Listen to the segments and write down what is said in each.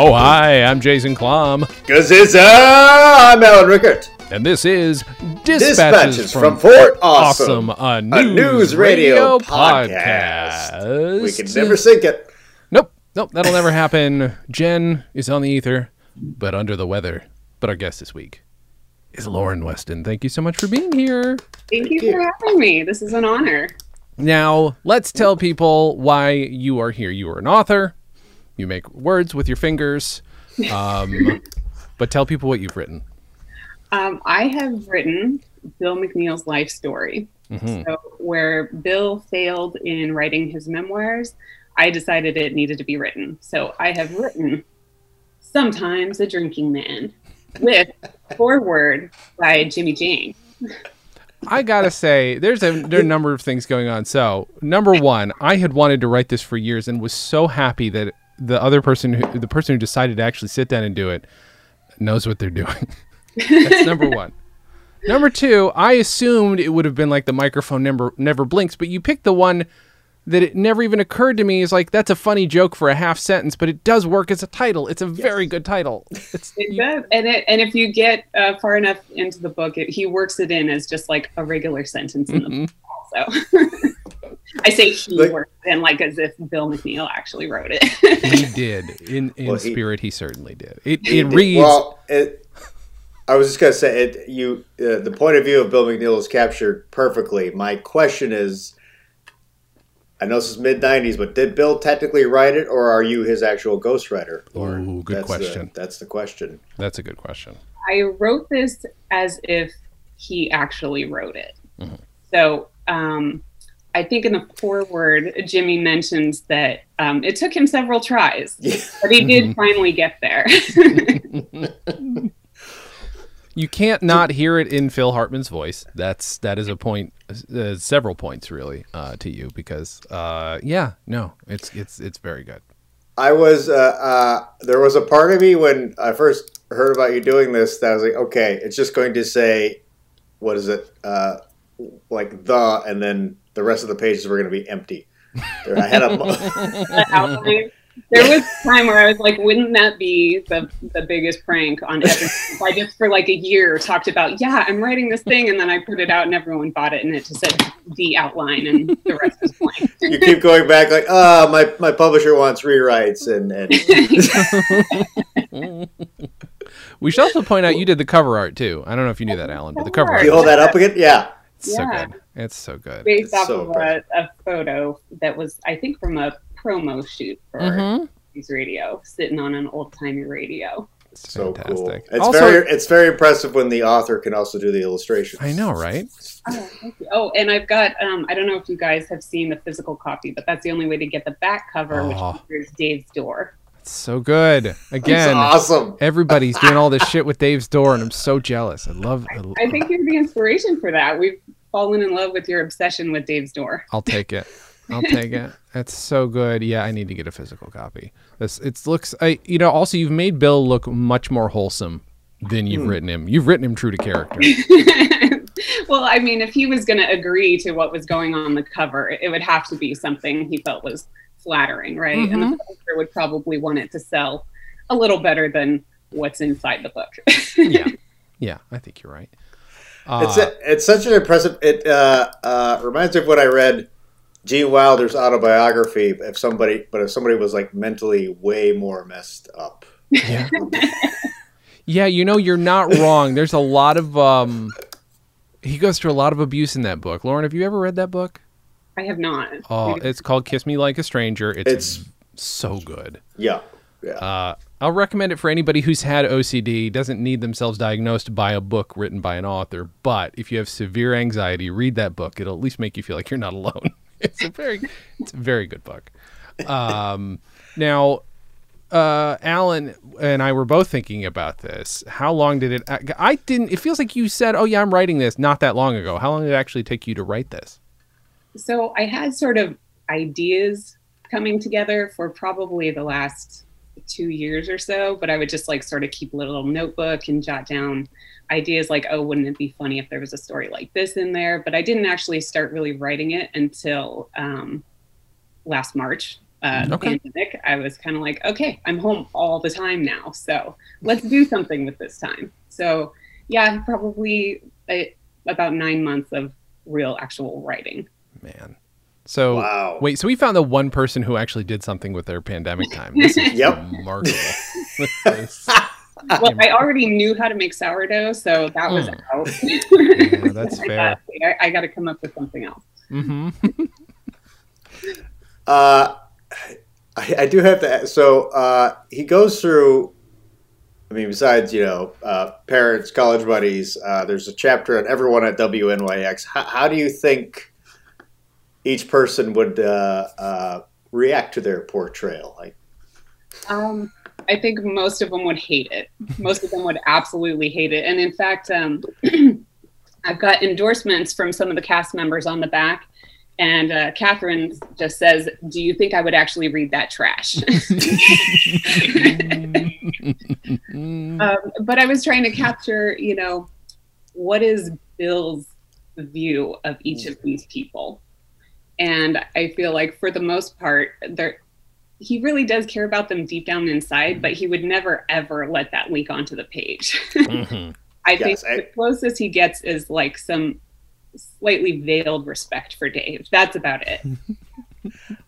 Oh, hi, I'm Jason Klamm, Gaziza, I'm Alan Rickert. and this is Dispatches, Dispatches from, from Fort Awesome, Awesome, a news, news radio podcast. podcast. We can never sink it. Nope, nope, that'll never happen. Jen is on the ether, but under the weather. But our guest this week is Lauren Weston. Thank you so much for being here. Thank you for having me. This is an honor. Now, let's tell people why you are here. You are an author. You make words with your fingers. Um, but tell people what you've written. Um, I have written Bill McNeil's life story. So, where Bill failed in writing his memoirs, I decided it needed to be written. So, I have written Sometimes a Drinking Man with foreword by Jimmy James. I gotta say, there's a there are a number of things going on. So, number one, I had wanted to write this for years and was so happy that the other person, who, the person who decided to actually sit down and do it, knows what they're doing. That's number one. Number two, I assumed it would have been like the microphone never never blinks, but you picked the one that it never even occurred to me is like that's a funny joke for a half sentence, but it does work as a title. It's a very good title. It's It does. And, it, and if you get uh, far enough into the book, it, he works it in as just like a regular sentence in the book also. I say he Like- works it in like as if Bill McNeil actually wrote it. he did in in Well, he- spirit. He certainly did. It it reads. Well, it, I was just gonna say it. You, uh, the point of view of Bill McNeil is captured perfectly. My question is, I know this is mid '90s, but did Bill technically write it, or are you his actual ghostwriter? Lauren? Ooh, good That's question. The, that's the question. That's a good question. I wrote this as if he actually wrote it. Mm-hmm. So um, I think in the foreword, Jimmy mentions that um, it took him several tries, but he Mm-hmm. did finally get there. You can't not hear it in Phil Hartman's voice. That's that is a point, uh, several points really uh, to you because uh, yeah, no, it's it's it's very good. I was. Uh, uh, there was a part of me when I first heard about you doing this that I was like, okay, it's just going to say, what is it? Like the, and then the rest of the pages were going to be empty. There- I had a. There was a time where I was like, wouldn't that be the, the biggest prank on everyone? I just for like a year talked about, yeah, I'm writing this thing, and then I put it out and everyone bought it, and it just said the outline, and the rest was blank. you keep going back like, ah, my, my publisher wants rewrites and, and We should also point out you did the cover art too. I don't know if you knew that, Alan, but the cover Cover art you hold that up again. Yeah, so Yeah. good. It's so good. based off so of a, a photo that was, I think, from a promo shoot for Mhm. his radio, sitting on an old timey radio. It's so cool. fantastic. It's also, very it's very impressive when the author can also do the illustrations. I know, right? Oh. Oh, and I've got, um, I don't know if you guys have seen the physical copy, but that's the only way to get the back cover, Oh. which features Dave's door. It's so good. It's Again, awesome. everybody's doing all this shit with Dave's door, and I'm so jealous. I love. I, I think you're the inspiration for that. We've fallen in love with your obsession with Dave's door. I'll take it. I'll take it. That's so good. Yeah, I need to get a physical copy. This it looks. I you know also you've made Bill look much more wholesome than you've Hmm. written him. You've written him true to character. well, I mean, if he was going to agree to what was going on the cover, it would have to be something he felt was flattering, right? And Mm-hmm. the publisher would probably want it to sell a little better than what's inside the book. yeah, yeah. I think you're right. Uh, It's a, it's such an impressive. It uh, uh, reminds me of what I read Gene Wilder's autobiography. If somebody, but if somebody was like mentally way more messed up. yeah. yeah, you know you're not wrong. There's a lot of um. He goes through a lot of abuse in that book. Lauren, have you ever read that book? I have not. Oh, it's called Kiss Me Like a Stranger. It's, It's so good. yeah, yeah. Uh, I'll recommend it for anybody who's had OCD, doesn't need themselves diagnosed by a book written by an author. But if you have severe anxiety, read that book. It'll at least make you feel like you're not alone. It's a very, it's a very good book. Um, now, uh, Alan and I were both thinking about this. How long did it? I didn't. It feels like you said, "Oh yeah, I'm writing this." Not that long ago. How long did it actually take you to write this? So I had sort of ideas coming together for probably the last two years or so, but I would just like sort of keep a little notebook and jot down ideas like, oh, wouldn't it be funny if there was a story like this in there? But I didn't actually start really writing it until um, last March uh, okay. pandemic, I was kind of like, okay, I'm home all the time now, so let's do something with this time. So yeah, probably a, about nine months of real actual writing. Man. So wow. wait, so we found the one person who actually did something with their pandemic time. This is yep. remarkable. well, I already knew how to make sourdough, so that was mm. out. yeah, that's fair. I, I got to come up with something else. Mm-hmm. uh, I, I do have to. So uh, he goes through. I mean, besides you know, uh, parents, college buddies. Uh, there's a chapter on everyone at WNYX. How, how do you think each person would uh, uh, react to their portrayal? Like, um, I think most of them would hate it. Most of them would absolutely hate it. And in fact, um, I've got endorsements from some of the cast members on the back and uh, Catherine just says, "Do you think I would actually read that trash?" um, but I was trying to capture, you know, what is Bill's view of each of these people, and I feel like for the most part, there he really does care about them deep down inside, but he would never ever let that leak onto the page. mm-hmm. I yes, think I... the closest he gets is like some slightly veiled respect for Dave. That's about it.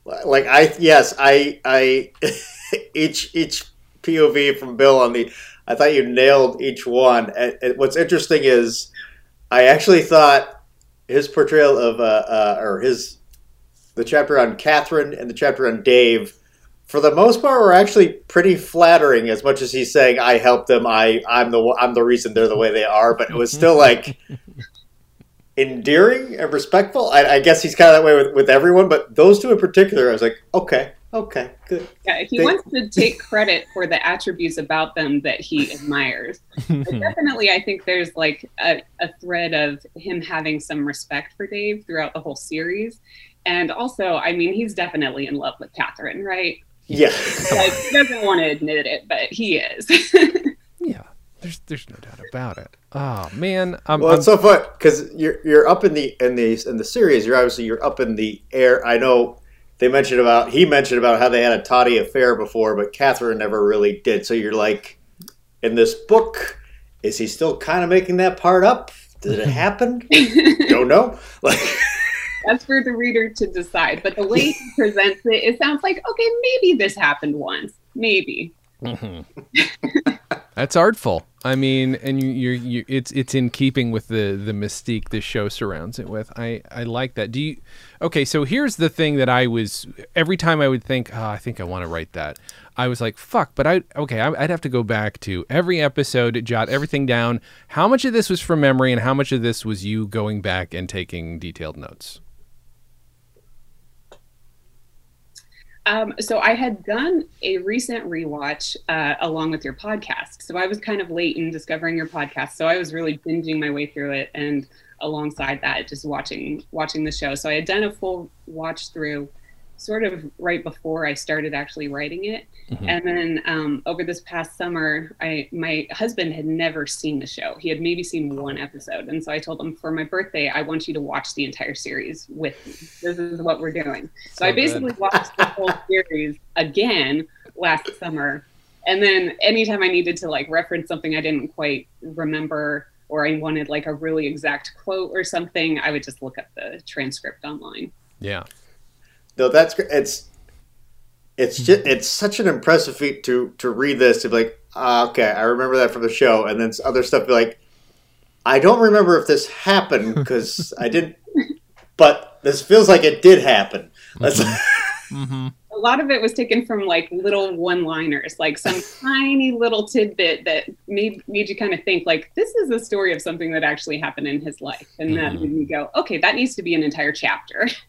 like I yes, I I each each POV from Bill on the I thought you nailed each one. And, and what's interesting is I actually thought his portrayal of uh, uh, or his the chapter on Catherine and the chapter on Dave for the most part were actually pretty flattering as much as he's saying I helped them I I'm the I'm the reason they're the way they are but it was still like endearing and respectful. I, I guess he's kind of that way with, with everyone, but those two in particular, I was like, okay, okay, good. Yeah, he they- wants to take credit for the attributes about them that he admires. definitely, I think there's like a, a thread of him having some respect for Dave throughout the whole series. And also, I mean, he's definitely in love with Catherine, right? Yeah. like, he doesn't want to admit it, but he is. yeah. There's there's no doubt about it. Oh man, I'm, well, it's I'm, so fun because you're you're up in the in the in the series. You're obviously you're up in the air. I know they mentioned about he mentioned about how they had a toddy affair before, but Catherine never really did. So you're like, in this book, is he still kind of making that part up? Did it happen? Don't know. Like. That's for the reader to decide. But the way he presents it, it sounds like okay, maybe this happened once, maybe. Mm-hmm. That's artful. I mean, and you, you're, you, it's it's in keeping with the the mystique the show surrounds it with. I I like that. Do you? Okay, so here's the thing that I was every time I would think, oh, I think I want to write that. I was like, fuck, but I okay, I'd have to go back to every episode, jot everything down. How much of this was from memory, and how much of this was you going back and taking detailed notes? Um, so I had done a recent rewatch uh, along with your podcast. So I was kind of late in discovering your podcast. So I was really binging my way through it, and alongside that, just watching watching the show. So I had done a full watch through sort of right before I started actually writing it. Mm-hmm. And then um, over this past summer, I my husband had never seen the show. He had maybe seen one episode, and so I told him for my birthday, I want you to watch the entire series with me. This is what we're doing. So, so I basically watched the whole series again last summer, and then anytime I needed to like reference something I didn't quite remember or I wanted like a really exact quote or something, I would just look up the transcript online. Yeah. No, that's it's it's just it's such an impressive feat to to read this to be like, ah, okay, I remember that from the show, and then other stuff be like, I don't remember if this happened because I didn't, but this feels like it did happen. Mm-hmm. mm-hmm a lot of it was taken from like little one liners, like some tiny little tidbit that made made you kind of think like this is a story of something that actually happened in his life, and mm-hmm. that made me go, okay, that needs to be an entire chapter.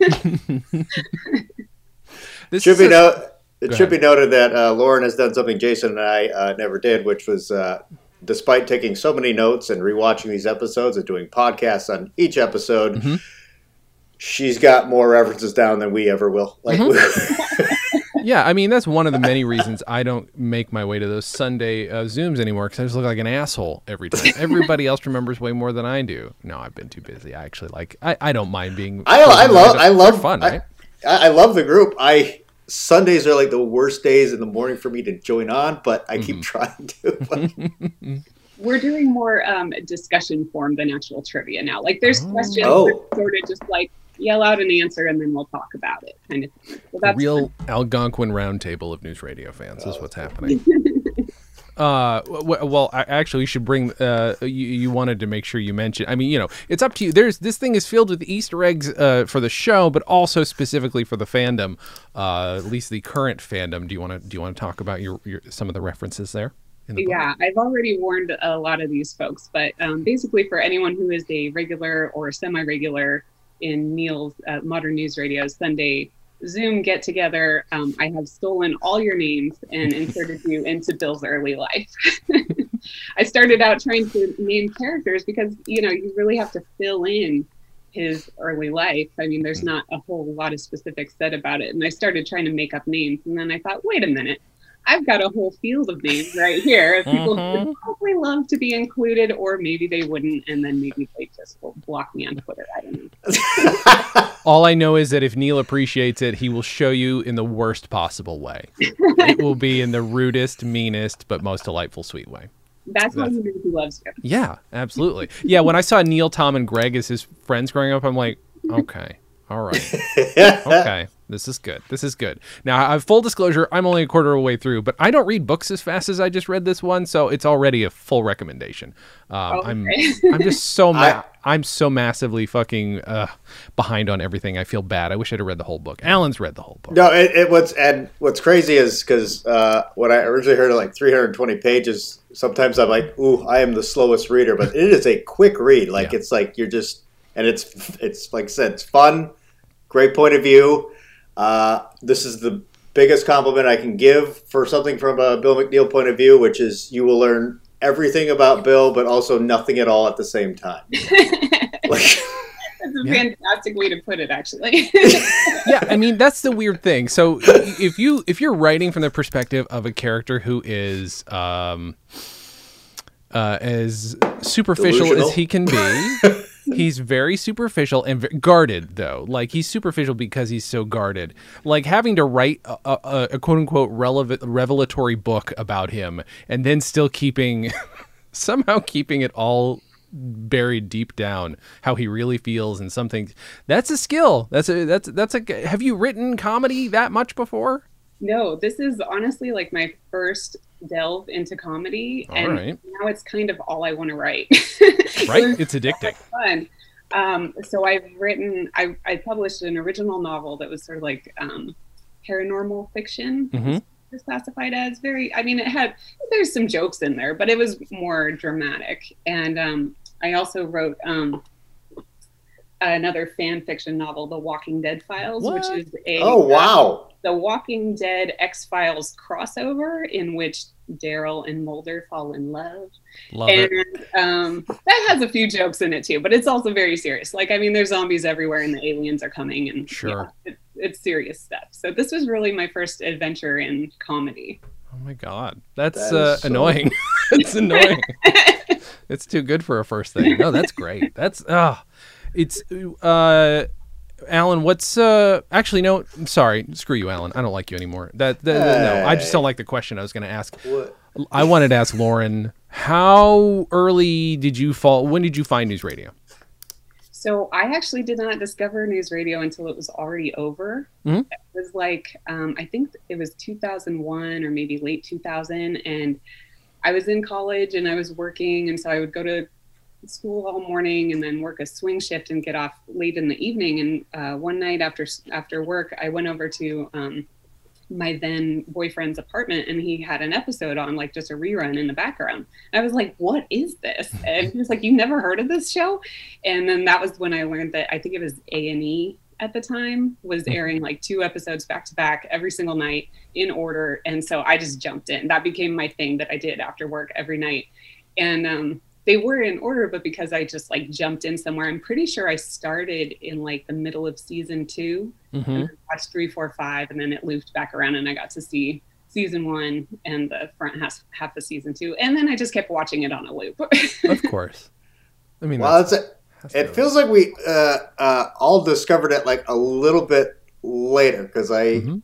this should be a- it should be noted that uh, Lauren has done something Jason and I uh, never did, which was uh, despite taking so many notes and rewatching these episodes and doing podcasts on each episode, Mm-hmm. she's got more references down than we ever will. Like, Mm-hmm. yeah, I mean that's one of the many reasons I don't make my way to those Sunday uh, zooms anymore because I just look like an asshole every time. Everybody else remembers way more than I do. No, I've been too busy. I actually like. I, I don't mind being. I, I love I love fun, I, right? I, I love the group. I Sundays are like the worst days in the morning for me to join on, but I Mm-hmm. keep trying to. We're doing more um, discussion form than actual trivia now. Like there's questions Oh. sort of just like yell out an answer and then we'll talk about it, kind of thing. So that's Real Algonquin roundtable of news radio fans is what's happening. Uh, well, I, actually, you should bring. Uh, you, you wanted to make sure you mentioned. I mean, you know, it's up to you. There's this thing is filled with Easter eggs uh, for the show, but also specifically for the fandom. Uh, at least the current fandom. Do you want to do you want to talk about your, your some of the references there? In the? Yeah, I've already warned a lot of these folks, but um, basically, for anyone who is a regular or semi-regular in Neil's uh, Modern News Radio Sunday Zoom get together, um, I have stolen all your names and inserted you into Bill's early life. I started out trying to name characters because you know you really have to fill in his early life. I mean, there's not a whole lot of specifics said about it, and I started trying to make up names, and then I thought, wait a minute. I've got a whole field of names right here. People would mm-hmm. probably love to be included, or maybe they wouldn't, and then maybe they just will block me on Twitter. I don't know. All I know is that if Neil appreciates it, he will show you in the worst possible way. it will be in the rudest, meanest, but most delightful, sweet way. That's how you know who loves you. Yeah, absolutely. Yeah, when I saw Neil, Tom, and Greg as his friends growing up, I'm like, okay, all right, okay, this is good. This is good. Now, I have full disclosure, I'm only a quarter of the way through, but I don't read books as fast as I just read this one, so it's already a full recommendation. Um, Oh, I'm. I'm just so ma- I- I'm so massively fucking uh, behind on everything. I feel bad. I wish I'd have read the whole book. Alan's read the whole book. No, it, it what's and what's crazy is because uh, when I originally heard of like 320 pages, sometimes I'm like, "Ooh, I am the slowest reader," but it is a quick read. Like Yeah. it's like you're just, and it's it's like I said, it's fun, great point of view. Uh, this is the biggest compliment I can give for something from a Bill McNeil point of view, which is you will learn everything about Bill, but also nothing at all at the same time. like, That's a Yeah. fantastic way to put it, actually. yeah i mean that's the weird thing so if you if you're writing from the perspective of a character who is um uh as superficial Delusional. as he can be he's very superficial and guarded though. Like he's superficial because he's so guarded. Like having to write a, a, a quote unquote relevant revelatory book about him and then still keeping somehow keeping it all buried deep down how he really feels and something that's a skill. That's a that's that's a have you written comedy that much before? No, this is honestly like my first delve into comedy, All and right. now it's kind of all I want to write. right it's addicting fun. Um, so I've written, I, I published an original novel that was sort of like um, paranormal fiction. Mm-hmm. It's classified as very. I mean, it had there's some jokes in there, but it was more dramatic. And um, I also wrote um, another fan fiction novel, The Walking Dead Files, What? which is a oh wow, the Walking Dead X Files crossover in which Daryl and Mulder fall in love love and it um, that has a few jokes in it too, but it's also very serious. Like, I mean, there's zombies everywhere, and the aliens are coming, and Sure. yeah, it, it's serious stuff. So this was really my first adventure in comedy. oh my god that's That is uh, so- annoying it's annoying it's too good for a first thing no that's great that's ah it's uh Alan, what's uh actually no sorry, screw you, Alan. I don't like you anymore. That, that no, I just don't like the question I was gonna ask. what? I wanted to ask Lauren, how early did you fall? When did you find news radio? So I actually did not discover news radio until it was already over. Mhm. It was like um, I think it was 2001 or maybe late 2000, and I was in college and I was working, and so I would go to school all morning and then work a swing shift and get off late in the evening. And uh, one night after after work, I went over to um, my then boyfriend's apartment and he had an episode on like just a rerun in the background. I was like, "What is this?" And he was like, "You never heard of this show?" And then that was when I learned that I think it was A and E at the time was airing like two episodes back to back every single night in order. And so I just jumped in. That became my thing that I did after work every night. And um, they were in order, but because I just like jumped in somewhere, I'm pretty sure I started in like the middle of season 2 Mm-hmm. and watched three, four, five, and then it looped back around and I got to see season one and the front half, half of season two. And then I just kept watching it on a loop. Of course. I mean, Well, that's, it's a, that's the it way- feels like we uh, uh, all discovered it like a little bit later because I Mhm.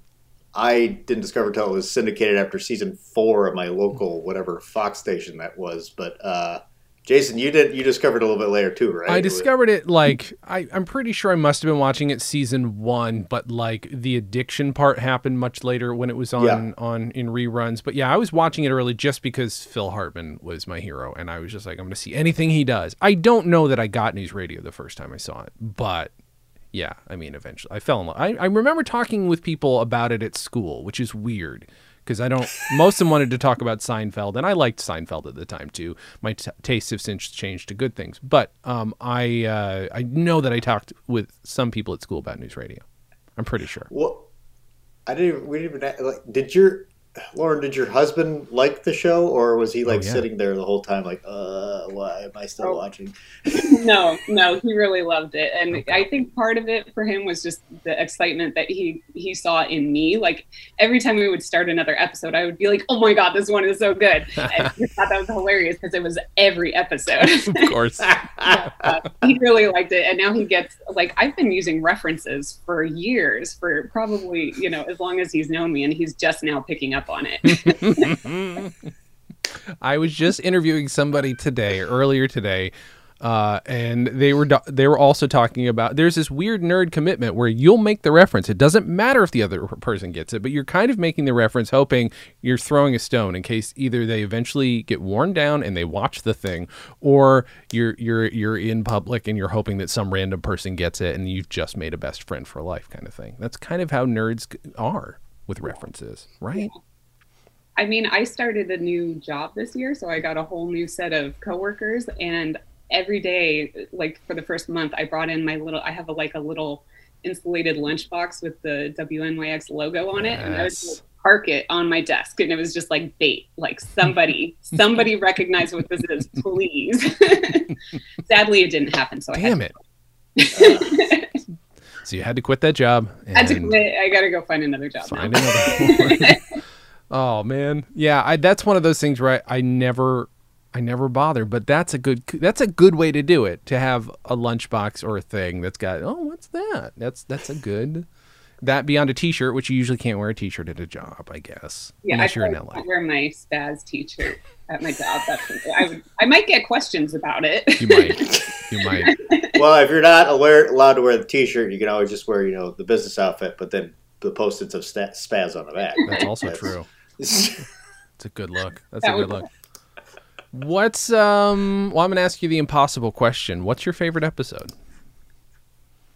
I didn't discover until it was syndicated after season four of my local whatever Fox station that was. But uh, Jason, you did you discovered a little bit later too, right? I discovered it like I, I'm pretty sure I must have been watching it season one, but like the addiction part happened much later when it was on Yeah. on in reruns. But yeah, I was watching it early just because Phil Hartman was my hero, and I was just like, I'm going to see anything he does. I don't know that I got news radio the first time I saw it, but yeah, I mean, eventually I fell in love. I, I remember talking with people about it at school, which is weird because I don't. Most of them wanted to talk about Seinfeld, and I liked Seinfeld at the time too. My t- tastes have since changed to good things, but um, I uh, I know that I talked with some people at school about news radio. I'm pretty sure. Well, I didn't. We didn't even. Like, did your Lauren? Did your husband like the show, or was he like Oh, yeah. sitting there the whole time, like, uh, why am I still Oh. watching? no, no, he really loved it, and I think part of it for him was just the excitement that he he saw in me. Like every time we would start another episode, I would be like, "Oh my god, this one is so good!" And I thought that was hilarious because it was every episode. Of course. Uh, he really liked it, and now he gets like I've been using references for years, for probably you know as long as he's known me, and he's just now picking up on it. I was just interviewing somebody today, earlier today, uh, and they were do- they were also talking about there's this weird nerd commitment where you'll make the reference. It doesn't matter if the other person gets it, but you're kind of making the reference, hoping you're throwing a stone in case either they eventually get worn down and they watch the thing, or you're you're you're in public and you're hoping that some random person gets it and you've just made a best friend for life kind of thing. That's kind of how nerds are with references, right? I mean, I started a new job this year, so I got a whole new set of coworkers, and every day, like for the first month, I brought in my little. I have a like a little insulated lunchbox with the WNYX logo on it, and I would Yes. park it on my desk, and it was just like bait. Like somebody, somebody recognize what this is, please. Sadly, it didn't happen, so Damn I it! So you had to quit that job. I had to quit. I got to go find another job Find now. another one. Oh man, yeah. I, that's one of those things where I, I never, I never bother. But that's a good, that's a good way to do it. To have a lunchbox or a thing that's got, oh, what's that? That's that's a good. That beyond a T-shirt, which you usually can't wear a T-shirt at a job, I guess, Yeah, I you're in LA. can't wear my spaz T-shirt at my job. That's I would. I might get questions about it. You might, you might. well, if you're not aware, allowed to wear the T-shirt, you can always just wear, you know, the business outfit, but then the post-its of spaz on the back. That's also That's- true. It's a good look. That's That a good look. What's um? Well, I'm gonna ask you the impossible question. What's your favorite episode?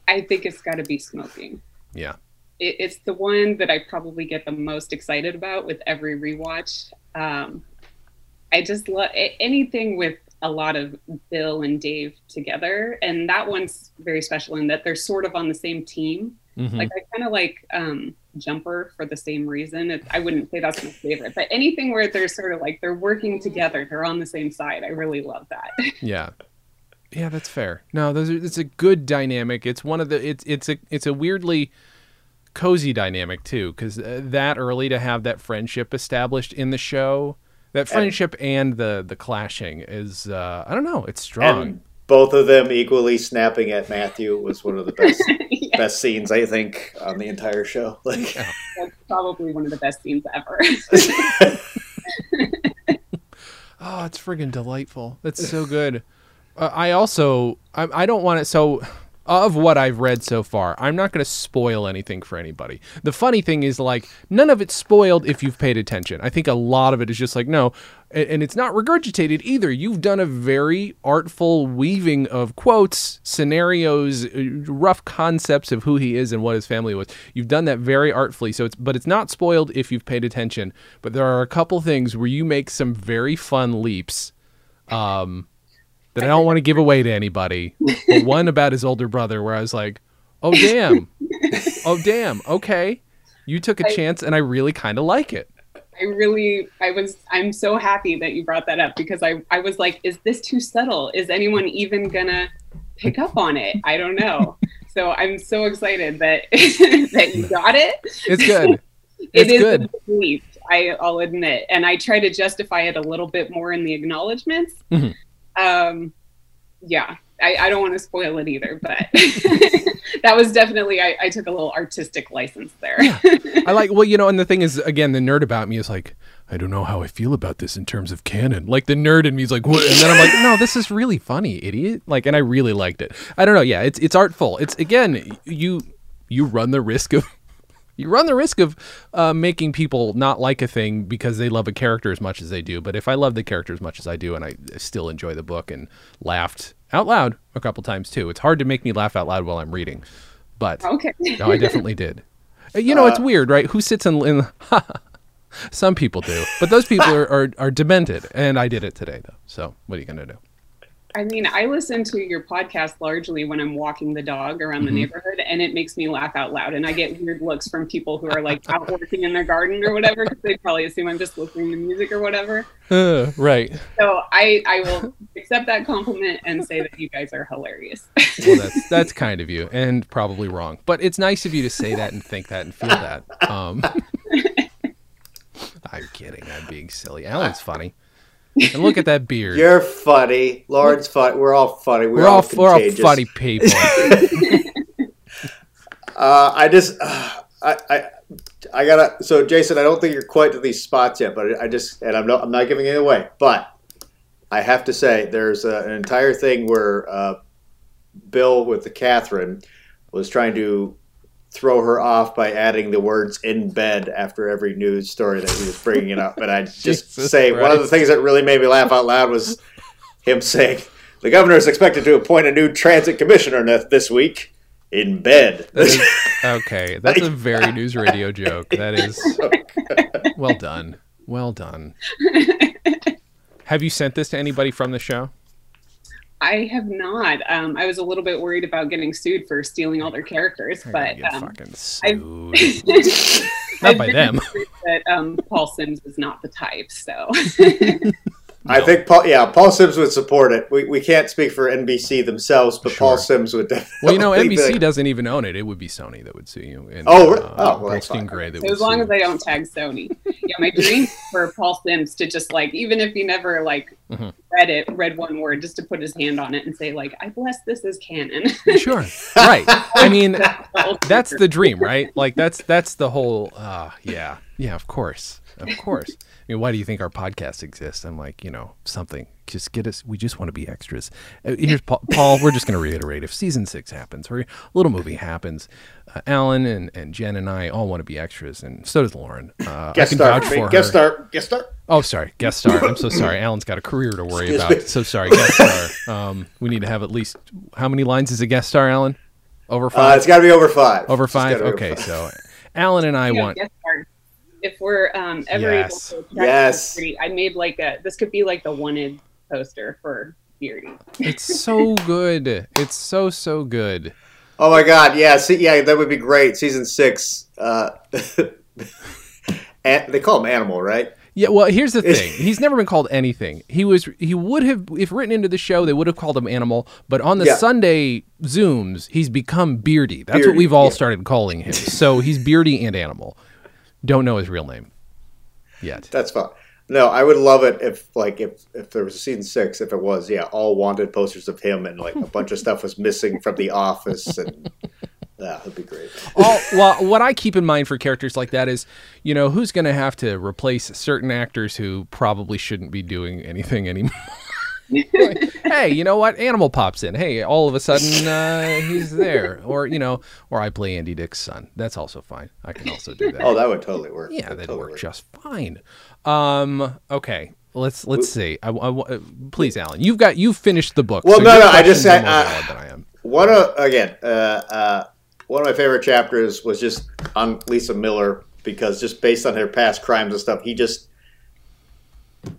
I think it's got to be smoking. Yeah. It, it's the one that I probably get the most excited about with every rewatch. Um, I just love anything with a lot of Bill and Dave together, and that one's very special in that they're sort of on the same team. Mhm. Like I kind of like um, Jumper for the same reason. It, I wouldn't say that's my favorite, but anything where they're sort of like they're working together, they're on the same side. I really love that. Yeah. Yeah, that's fair. No, those are, it's a good dynamic. It's one of the it's it's a it's a weirdly cozy dynamic too cuz uh, that early to have that friendship established in the show, that friendship and the the clashing is uh I don't know, it's strong. And both of them equally snapping at Matthew was one of the best Yeah, best scenes I think on the entire show. Like, that's probably one of the best scenes ever. Oh, it's friggin' delightful. That's so good. Uh, I also I, I don't want it so of what I've read so far, I'm not going to spoil anything for anybody. The funny thing is like none of it's spoiled if you've paid attention. I think a lot of it is just like no, and, it's not regurgitated either. You've done a very artful weaving of quotes, scenarios, uh, rough concepts of who he is and what his family was. You've done that very artfully. So it's but it's not spoiled if you've paid attention. But there are a couple things where you make some very fun leaps. Um, that I don't want to give away to anybody. But one about his older brother, where I was like, Oh damn. oh damn. Okay. You took a I- chance and I really kind of like it. I really, I was, I'm so happy that you brought that up because I, I was like, is this too subtle? Is anyone even gonna pick up on it? I don't know. So I'm so excited that that you got it. It's good. It It's is good. leap, I, I'll admit, and I try to justify it a little bit more in the acknowledgments. Mhm. Um, yeah, I, I don't want to spoil it either, but that was definitely I, I took a little artistic license there. I like well, you know, and the thing is, again, the nerd about me is like, I don't know how I feel about this in terms of canon. Like the nerd in me is like, what? And then I'm like, no, this is really funny, idiot. Like, and I really liked it. I don't know. Yeah, it's it's artful. It's again, you you run the risk of you run the risk of uh, making people not like a thing because they love a character as much as they do. But if I love the character as much as I do, and I still enjoy the book and laughed out loud a couple times too, it's hard to make me laugh out loud while I'm reading. But okay. no, I definitely did. Uh, You know, it's weird, right? Who sits in? in Some people do, but those people are, are are demented, and I did it today, though. So what are you gonna do? I mean, I listen to your podcast largely when I'm walking the dog around Mm-hmm. the neighborhood, and it makes me laugh out loud. And I get weird looks from people who are like out working in their garden or whatever, because they probably assume I'm just listening to music or whatever. Uh, right. So I, I will accept that compliment and say that you guys are hilarious. Well, that's that's kind of you, and probably wrong. But it's nice of you to say that and think that and feel that. Um, I'm kidding. I'm being silly. Alan's funny. And look at that beard. You're funny. Lauren's funny. We're all funny. We're, we're all all, we're all funny people. Uh, I just, uh, I, I, I gotta. So, Jason, I don't think you're quite to these spots yet, but I just, and I'm not, I'm not giving it away, but I have to say, there's uh an entire thing where uh, Bill with the Catherine was trying to throw her off by adding the words "in bed" after every news story that he was bringing it up, and I just Jesus say one of the things that really made me laugh out loud was him saying. The governor is expected to appoint a new transit commissioner this week in bed. That is- okay, that's a very news radio joke. That is well done. Well done. Have you sent this to anybody from the show? I have not. Um, I was a little bit worried about getting sued for stealing all their characters, but um. Not by them. That um, Paul Simms is not the type, so I think Paul, yeah, Paul Simms would support it. We, we can't speak for NBC themselves, but Paul Simms would definitely. Well, you know, NBC like- doesn't even own it. It would be Sony that would sue you. And, Oh, uh, oh, well, that's Goldstein fine. Gray that So would as long sue. as I don't tag Sony. Yeah, my dream for Paul Simms to just like, even if he never like Mhm. read it, read one word, just to put his hand on it and say like, I bless this as canon. Sure. Right. I mean, That's that's the dream, right? Like that's that's the whole. Uh, yeah, yeah. Of course, of course. I mean, why do you think our podcast exists? I'm like, you know, something. Just get us. We just want to be extras. Uh, here's Paul. Paul we're just going to reiterate. If season six happens, or a little movie happens, uh, Alan and, and Jen and I all want to be extras, and so does Lauren. Uh, I guest can star. vouch for her. Guest star. Guest star. Oh, sorry, guest star. I'm so sorry. Alan's got a career to worry Excuse about. me. So sorry, guest star. Um, we need to have at least how many lines is a guest star, Alan? Over Uh, five. it's got to be over five. Over five. be over Okay, five. so Alan and I want. guest star. If we're um, ever Yes. able to attract Yes. Beardy, I made like a. This could be like the wanted poster for Beardy. It's so good. It's so so good. Oh my God! Yeah, see, yeah, that would be great. Season six. Uh, and they call him Animal, right? Yeah. Well, here's the thing. He's never been called anything. He was. He would have, if written into the show, they would have called him Animal. But on the Yeah. Sunday zooms, he's become Beardy. That's what we've all yeah. started calling him. So he's Beardy and Animal. Don't know his real name yet. That's fine. No, I would love it if, like, if if there was a season six, if it was, yeah, all wanted posters of him, and like a bunch of stuff was missing from The Office, and that would be great. all well what i keep in mind for characters like that is you know who's going to have to replace certain actors who probably shouldn't be doing anything anymore hey you know what? Animal pops in. Hey all of a sudden uh, he's there. Or you know or i play andy dick's son. That's also fine. I can also do that. Oh, that would totally work. yeah That'd that'd totally work just fine. Um okay. Let's let's see. I, I- uh, please alan you've got you've finished the book Well, so no, no, I just said, uh, than i am. One of again, uh, uh, one of my favorite chapters was just on Lisa Miller because just based on her past crimes and stuff, he just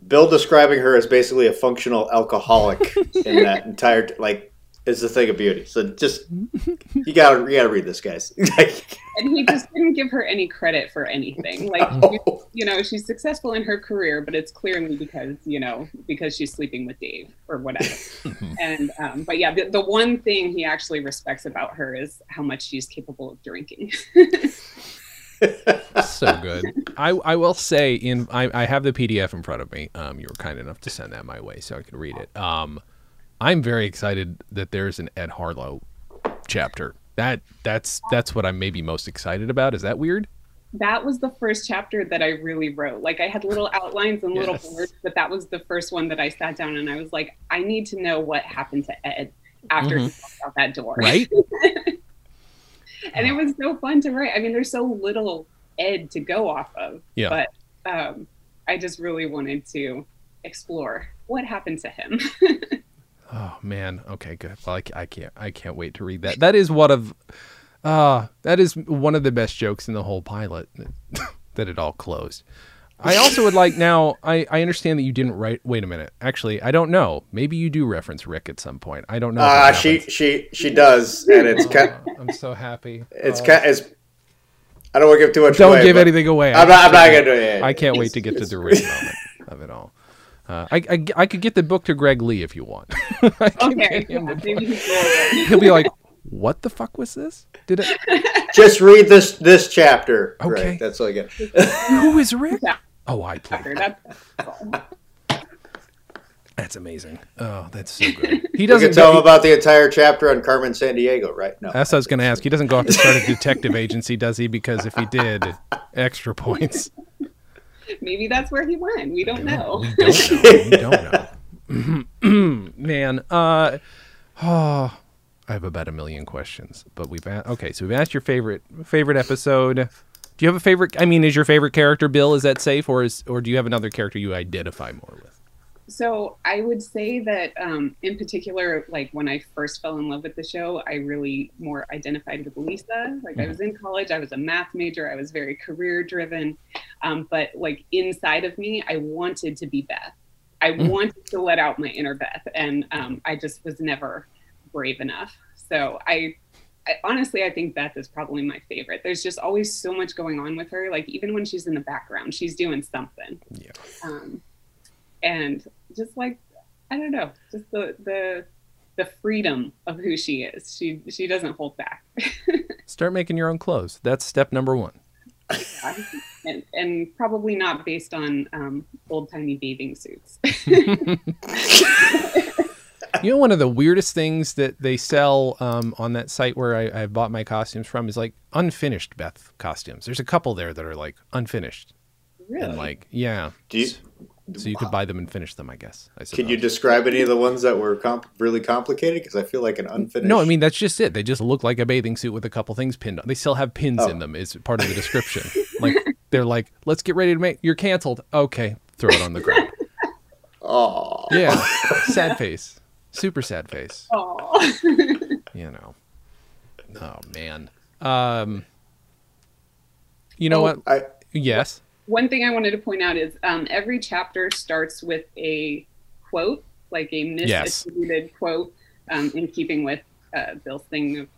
Bill describing her as basically a functional alcoholic in that entire like is the thing of beauty. So just you gotta you gotta read this, guys. and he just didn't give her any credit for anything. Like Oh. you know, she's successful in her career, but it's clearly because you know because she's sleeping with Dave or whatever. and um, but yeah, the, the one thing he actually respects about her is how much she's capable of drinking. So good. I, I will say in I, I have the PDF in front of me. Um, you were kind enough to send that my way so I could read it. Um, I'm very excited that there's an Ed Harlow chapter. That that's that's what I'm maybe most excited about. Is that weird? that was the first chapter that I really wrote. Like I had little outlines and little Yes. words, but that was the first one that I sat down and I was like, I need to know what happened to Ed after he walked out that door. Right? and it was so fun to write. I mean, there's so little Ed to go off of. Yeah. But um, I just really wanted to explore what happened to him. Oh man. Okay, good. Well, I, I can't I can't wait to read that. That is one of uh that is one of the best jokes in the whole pilot that it all closed. I also would like now I I understand that you didn't write wait a minute. Actually, I don't know. Maybe you do reference Rick at some point. I don't know. if Ah, that she happens. she she does, and it's kind Oh, I'm so happy. it's Oh. kind it's. I don't want to give too much. Don't away, give anything away. I'm not. I'm not gonna do it. I can't wait to get to the Rick moment of it all. Uh, I, I, I could get the book to Greg Lee if you want. Okay. get him the book. Maybe he's a He'll be like, "What the fuck was this? Did it? Just read this this chapter. Okay. Right, that's all I get. Who is Rick? Yeah. Oh, I played. Little that's amazing. Oh, that's so good. He doesn't can tell go, them about the entire chapter on Carmen Sandiego, right? No. That's what I was going to ask. He doesn't go off to start a detective agency, does he? Because if he did, extra points. Maybe that's where he went. We don't know. We don't know. We don't know. Man, uh, oh, I have about a million questions, but we've a- okay. So we've asked your favorite favorite episode. Do you have a favorite? I mean, is your favorite character Bill? Is that safe, or is or do you have another character you identify more with? So I would say that, um, in particular, like when I first fell in love with the show, I really more identified with Lisa. Like I was in college, I was a math major, I was very career driven, um, but like inside of me, I wanted to be Beth. I wanted to let out my inner Beth, and um, I just was never brave enough. So I, I honestly, I think Beth is probably my favorite. There's just always so much going on with her. Like even when she's in the background, she's doing something Yeah. um, and just like I don't know, just the the the freedom of who she is. She she doesn't hold back, Start making your own clothes. That's step number one. and and probably not based on um, old timey bathing suits. You know, one of the weirdest things that they sell um, on that site where I, I bought my costumes from is like unfinished Beth costumes. There's a couple there that are like unfinished, really, and like yeah, Do you, so you could buy them and finish them. I guess. I can you describe any of the ones that were comp- really complicated? Because I feel like an unfinished. No, I mean that's just it. They just look like a bathing suit with a couple things pinned on. They still have pins Oh. in them. Is part of the description. like they're like, let's get ready to make. You're canceled. Okay, throw it on the ground. Oh, Yeah, sad face, super sad face. oh, You know. Oh man. Um. You know Oh. what? I Yes. One thing I wanted to point out is um, every chapter starts with a quote, like a Yes. misattributed quote, um, in keeping with uh, Bill's thing of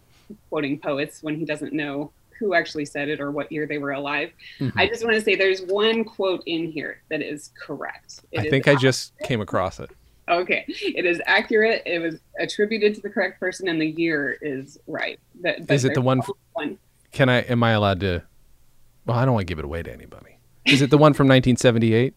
quoting poets when he doesn't know who actually said it or what year they were alive. Mm-hmm. I just want to say there's one quote in here that is correct. It I is think I just came across it. Okay, it is accurate. It was attributed to the correct person, and the year is right. That, Is it the one one? Can I? Am I allowed to? Well, I don't want to give it away to anybody. Is it the one from 1978?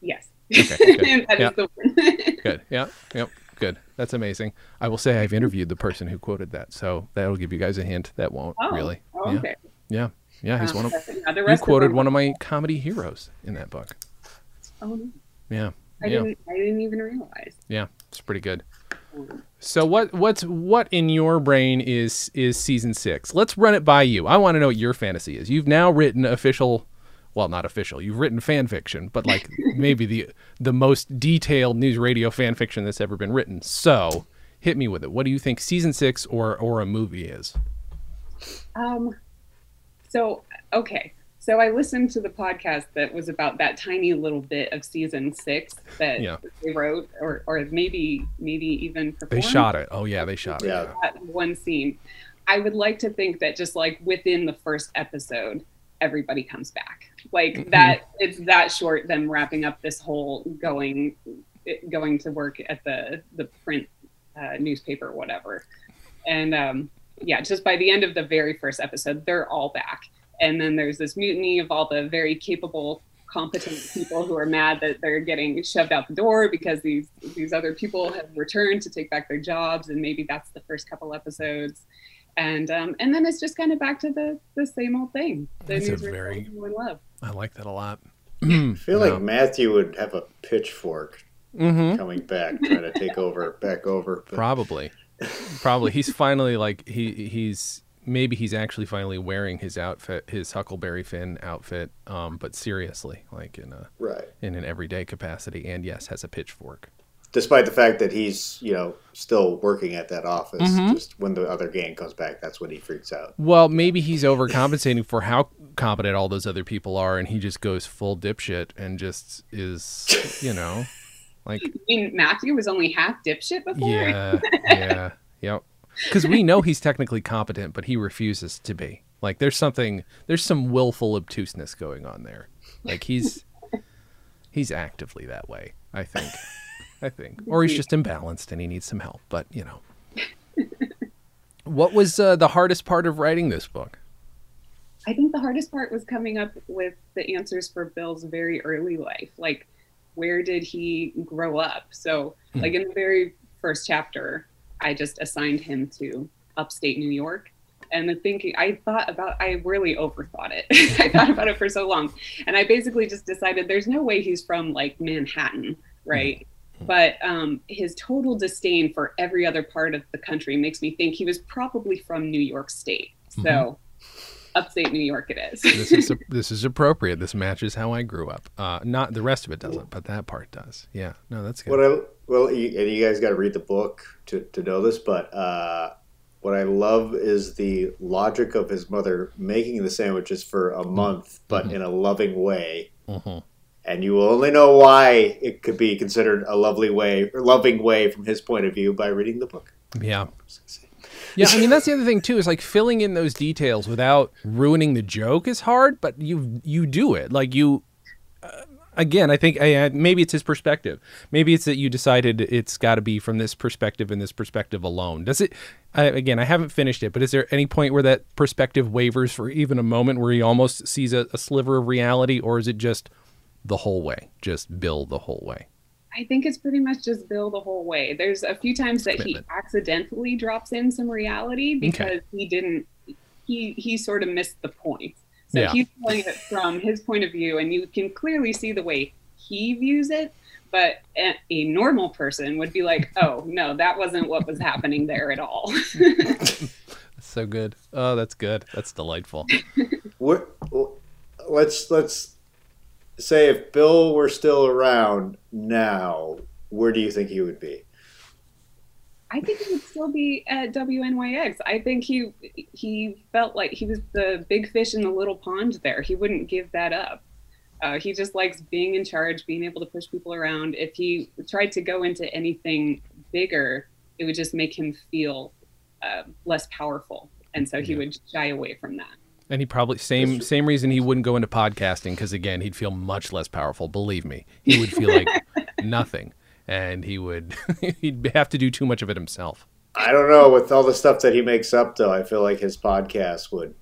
Yes. Okay, good. That is Yeah. the one. Good. Yeah. Yep. Good. That's amazing. I will say I've interviewed the person who quoted that, so that'll give you guys a hint. That won't Oh, really. oh, yeah. okay. Yeah. Yeah. He's Um, one of. You quoted one of my comedy heroes in that book. Oh, no. Yeah. I Yeah. didn't. I didn't even realize. Yeah. It's pretty good. Um, So what what's what in your brain is is season six? Let's run it by you. I want to know what your fantasy is. You've now written official, well, not official. You've written fan fiction, but like maybe the the most detailed news radio fan fiction that's ever been written. So hit me with it. What do you think season six or or a movie is? Um. So okay. so I listened to the podcast that was about that tiny little bit of season six that Yeah. they wrote, or or maybe maybe even They shot it. Oh yeah, they shot it. Yeah. that one scene. I would like to think that just like within the first episode, everybody comes back. Like Mhm. that, it's that short. Them wrapping up this whole going, going to work at the the print uh, newspaper, or whatever. And um, yeah, just by the end of the very first episode, they're all back. And then there's this mutiny of all the very capable, competent people who are mad that they're getting shoved out the door because these these other people have returned to take back their jobs, and maybe that's the first couple episodes. And um, and then it's just kind of back to the the same old thing. The That's a very- everyone love. I like that a lot. I feel like Matthew would have a pitchfork mm-hmm. coming back, trying to take over, back over. But Probably, probably. He's finally like he he's maybe he's actually finally wearing his outfit, his Huckleberry Finn outfit, um, but seriously, like in a right. in an everyday capacity, and yes, has a pitchfork. Despite the fact that he's, you know, still working at that office, Mhm. just when the other gang comes back, that's when he freaks out. Well, maybe he's overcompensating for how competent all those other people are, and he just goes full dipshit and just is, you know, like I mean, Matthew was only half dipshit before. yeah, yeah, yep. Because we know he's technically competent, but he refuses to be. Like there's something, there's some willful obtuseness going on there. Like he's he's actively that way. I think. I think, or he's just imbalanced and he needs some help. But you know, what was uh, the hardest part of writing this book? I think the hardest part was coming up with the answers for Bill's very early life. Like, where did he grow up? So, Hmm. like in the very first chapter, I just assigned him to upstate New York. And the thinking, I thought about, I really overthought it. I thought about it for so long. And I basically just decided there's no way he's from like Manhattan, right? But um, his total disdain for every other part of the country makes me think he was probably from New York State. So, upstate New York it is. This is this is appropriate. This matches how I grew up. Uh, not the rest of it doesn't, but that part does. Yeah, no, that's good. What I well, you, and you guys got to read the book to, to know this, but uh, what I love is the logic of his mother making the sandwiches for a month, but in a loving way. Mhm. And you will only know why it could be considered a lovely way or loving way from his point of view by reading the book. Yeah. Yeah, I mean that's the other thing too is like filling in those details without ruining the joke is hard, but you you do it. Like you uh, again, I think uh, maybe it's his perspective. Maybe it's that you decided it's got to be from this perspective and this perspective alone. Does it I, again, I haven't finished it, but is there any point where that perspective wavers for even a moment where he almost sees a, a sliver of reality or is it just the whole way? Just Bill the whole way. I think it's pretty much just Bill the whole way. There's a few times that he accidentally drops in some reality because he didn't he he sort of missed the point. So Yeah. he's telling it from his point of view and you can clearly see the way he views it, but a, a normal person would be like, "Oh, no, that wasn't what was happening there at all." That's so good. Oh, that's good. That's delightful. What, let's let's say if Bill were still around now, where do you think he would be? I think he would still be at WNYX. I think he he felt like he was the big fish in the little pond there. He wouldn't give that up. Uh, he just likes being in charge, being able to push people around. If he tried to go into anything bigger, it would just make him feel uh, less powerful, and so he Yeah. would shy away from that. And he probably same same reason he wouldn't go into podcasting because again he'd feel much less powerful. Believe me, he would feel like nothing, and he would he'd have to do too much of it himself. I don't know. With all the stuff that he makes up, though, I feel like his podcast would.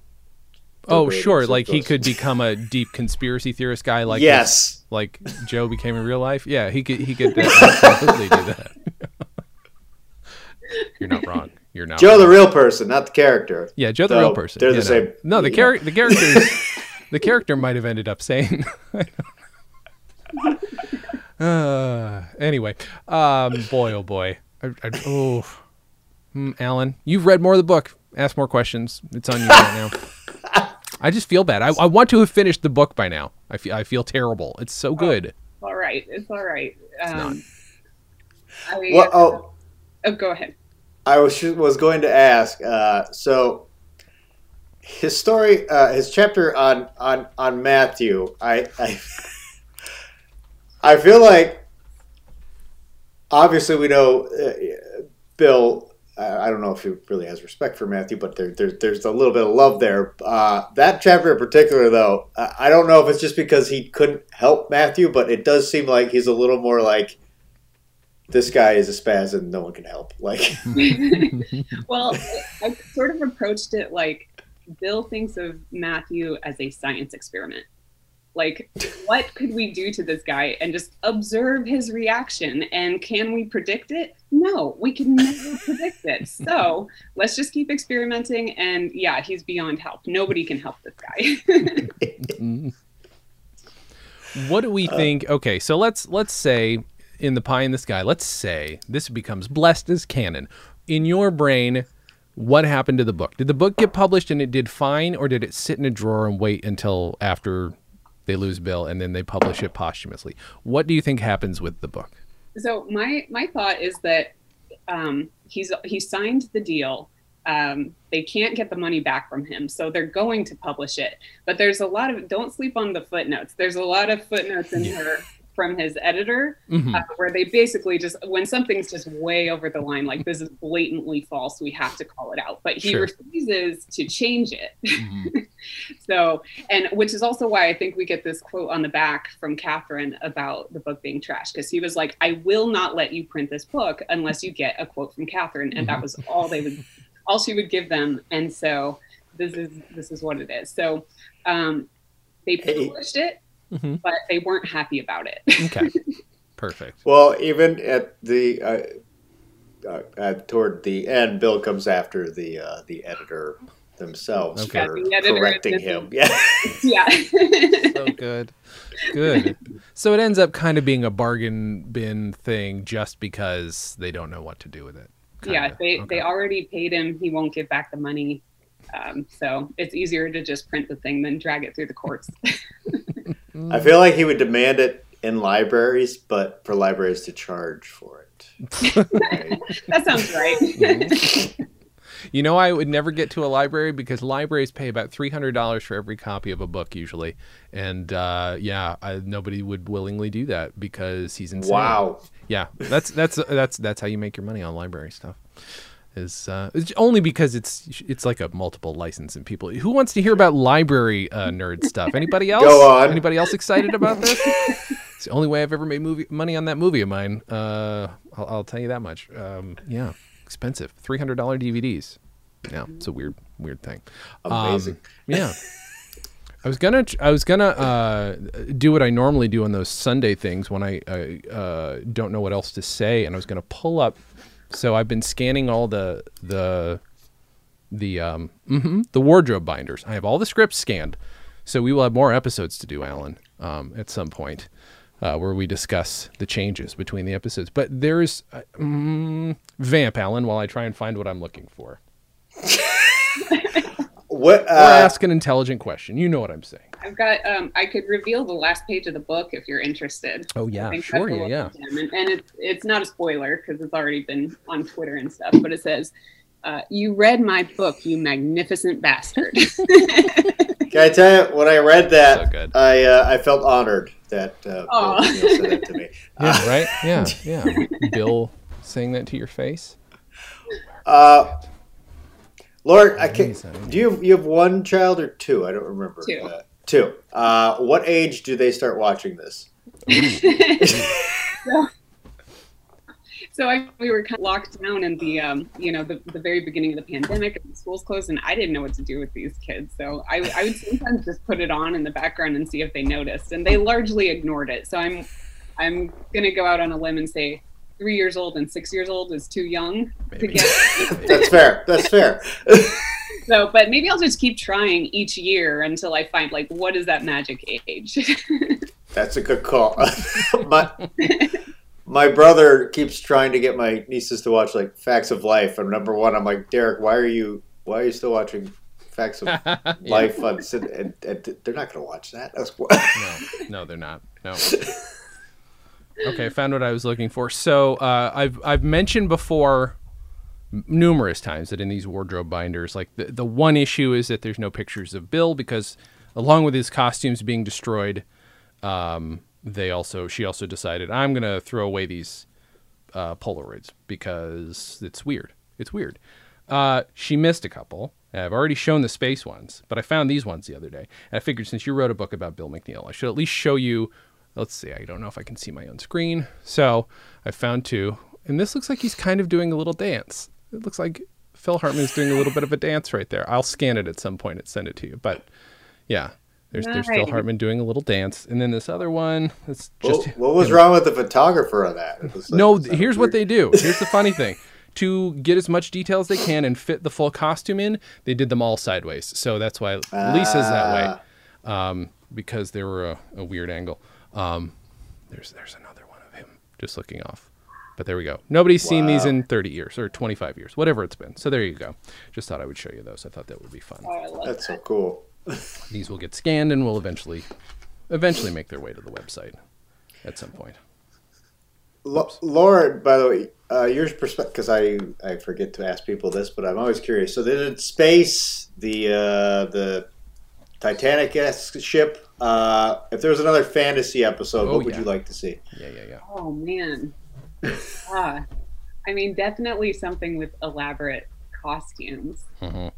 Oh, sure, like he could become a deep conspiracy theorist guy, like yes. like Joe became in real life. Yeah, he could he could absolutely do that. You're not wrong. You're not. Joe, wrong. the real person, not the character. Yeah, Joe the Though, real person. they're the know. same- No, the you char- the character the character might have ended up saying. uh, anyway, um, boy, oh boy, I, I, oh, Mm, Allen, you've read more of the book. Ask more questions. It's on you right now. I just feel bad. I, I want to have finished the book by now. I feel I feel terrible. It's so good. All right, it's all right. Um, I, Well, oh, oh, go ahead. I was was going to ask. Uh, so, his story, uh, his chapter on on on Matthew, I I, I feel like obviously we know uh, Bill. I don't know if he really has respect for Matthew, but there, there there's a little bit of love there. Uh, that chapter in particular, though, I don't know if it's just because he couldn't help Matthew, but it does seem like he's a little more like this guy is a spaz and no one can help. Like, well, I sort of approached it like Bill thinks of Matthew as a science experiment. Like, what could we do to this guy and just observe his reaction? And can we predict it? No, we can never predict it. So let's just keep experimenting. And yeah, he's beyond help. Nobody can help this guy. Mm-hmm. what do we uh, think? Okay, so let's let's say in the pie in the sky, let's say this becomes blessed as canon. In your brain, what happened to the book? Did the book get published and it did fine, or did it sit in a drawer and wait until after they lose Bill and then they publish it posthumously? What do you think happens with the book? So my my thought is that um, he's he signed the deal. Um, they can't get the money back from him, so they're going to publish it. But there's a lot of don't sleep on the footnotes. There's a lot of footnotes in yeah. here from his editor, mm-hmm. uh, where they basically just when something's just way over the line, like this is blatantly false, we have to call it out. But he sure. refuses to change it. Mm-hmm. so, and which is also why I think we get this quote on the back from Catherine about the book being trash, because he was like, "I will not let you print this book unless you get a quote from Catherine," and mm-hmm. that was all they would, all she would give them. And so this is this is what it is. So. Um, they published it mm-hmm. but they weren't happy about it. okay, perfect. Well, even at the uh, uh, toward the end, Bill comes after the uh, the editor themselves okay. for the correcting him. Yeah, yeah. so good, good. So it ends up kind of being a bargain bin thing, just because they don't know what to do with it. Kinda. Yeah, they okay. they already paid him. He won't give back the money. Um, so it's easier to just print the thing than drag it through the courts. I feel like he would demand it in libraries, but for libraries to charge for it. that sounds right. you know, I would never get to a library because libraries pay about three hundred dollars for every copy of a book usually, and uh, yeah, I, nobody would willingly do that because he's insane. Wow. Yeah, that's that's that's that's how you make your money on library stuff is uh, only because it's it's like a multiple license and people who wants to hear about library uh, nerd stuff. Anybody else? Go on. Anybody else excited about this? it's the only way I've ever made movie money on that movie of mine. Uh, I'll, I'll, tell you that much. Um, yeah, expensive, three hundred dollar DVDs. Yeah, it's a weird weird thing. Amazing. Um, yeah. I was gonna I was gonna uh, do what I normally do on those Sunday things when I uh, don't know what else to say, and I was gonna pull up so I've been scanning all the the the um mm-hmm, the wardrobe binders. I have all the scripts scanned. So we will have more episodes to do, Allen, um, at some point, uh, where we discuss the changes between the episodes. But there's uh, mm, vamp, Allen, while I try and find what I'm looking for. what? Uh, or ask an intelligent question. You know what I'm saying. I've got. Um, I could reveal the last page of the book if you're interested. Oh yeah, sure, yeah, yeah. And, and, it's it's not a spoiler because it's already been on Twitter and stuff. But it says, uh, "You read my book, you magnificent bastard." Can I tell you when I read that, so I uh, I felt honored that uh, Bill said that to me. Yeah, right. Yeah, yeah. Bill saying that to your face. Uh, Lord, I can. Do you have, you have one child or two? I don't remember. Two. Uh, Two. Uh, what age do they start watching this? so, so I, we were kind of locked down in the, um, you know, the, the very beginning of the pandemic and the schools closed, and I didn't know what to do with these kids. So I, I would sometimes just put it on in the background and see if they noticed, and they largely ignored it. So I'm, I'm gonna go out on a limb and say three years old and six years old is too young Maybe. to get. That's fair. That's fair. So but maybe i'll just keep trying each year until i find like what is that magic age? That's a good call. My, my brother keeps trying to get my nieces to watch like facts of life. And number one. I'm like derek why are you why are you still watching facts of yeah. life on, and, and, they're not going to watch that. No no they're not. No. Okay found what i was looking for. So uh, i've i've mentioned before m- numerous times that in these wardrobe binders, like the the one issue is that there's no pictures of Bill because along with his costumes being destroyed, um, they also she also decided I'm gonna throw away these uh, Polaroids because it's weird. It's weird. Uh, she missed a couple. I've already shown the space ones, but I found these ones the other day. And I figured since you wrote a book about Bill McNeil, I should at least show you. Let's see. I don't know if I can see my own screen. So I found two, and this looks like he's kind of doing a little dance. It looks like Phil Hartman is doing a little bit of a dance right there. I'll scan it at some point and send it to you. But yeah, there's there's Phil Hartman doing a little dance, and then this other one. That's What, just what was him. wrong with the photographer on that? Like- No, was that here's what they do. Here's the funny thing. To get as much detail as they can and fit the full costume in, they did them all sideways. So that's why Lisa's that way, Ah. um, because they were a, a weird angle. Um, there's there's another one of him just looking off. But there we go. Nobody's seen these in 30 years or 25 years, whatever it's been. So there you go. Just thought I would show you those. I thought that would be fun. Oh, I love That's so cool. These will get scanned and will eventually, eventually make their way to the website at some point. Lo- Lauren, by the way, uh, your perspective, because I, I forget to ask people this, but I'm always curious. So, then in space, the uh, the Titanic esque ship, uh, if there was another fantasy episode, Oh, what would yeah. you like to see? Yeah, yeah, yeah. Oh man. Ah, I mean, definitely something with elaborate costumes. Mhm.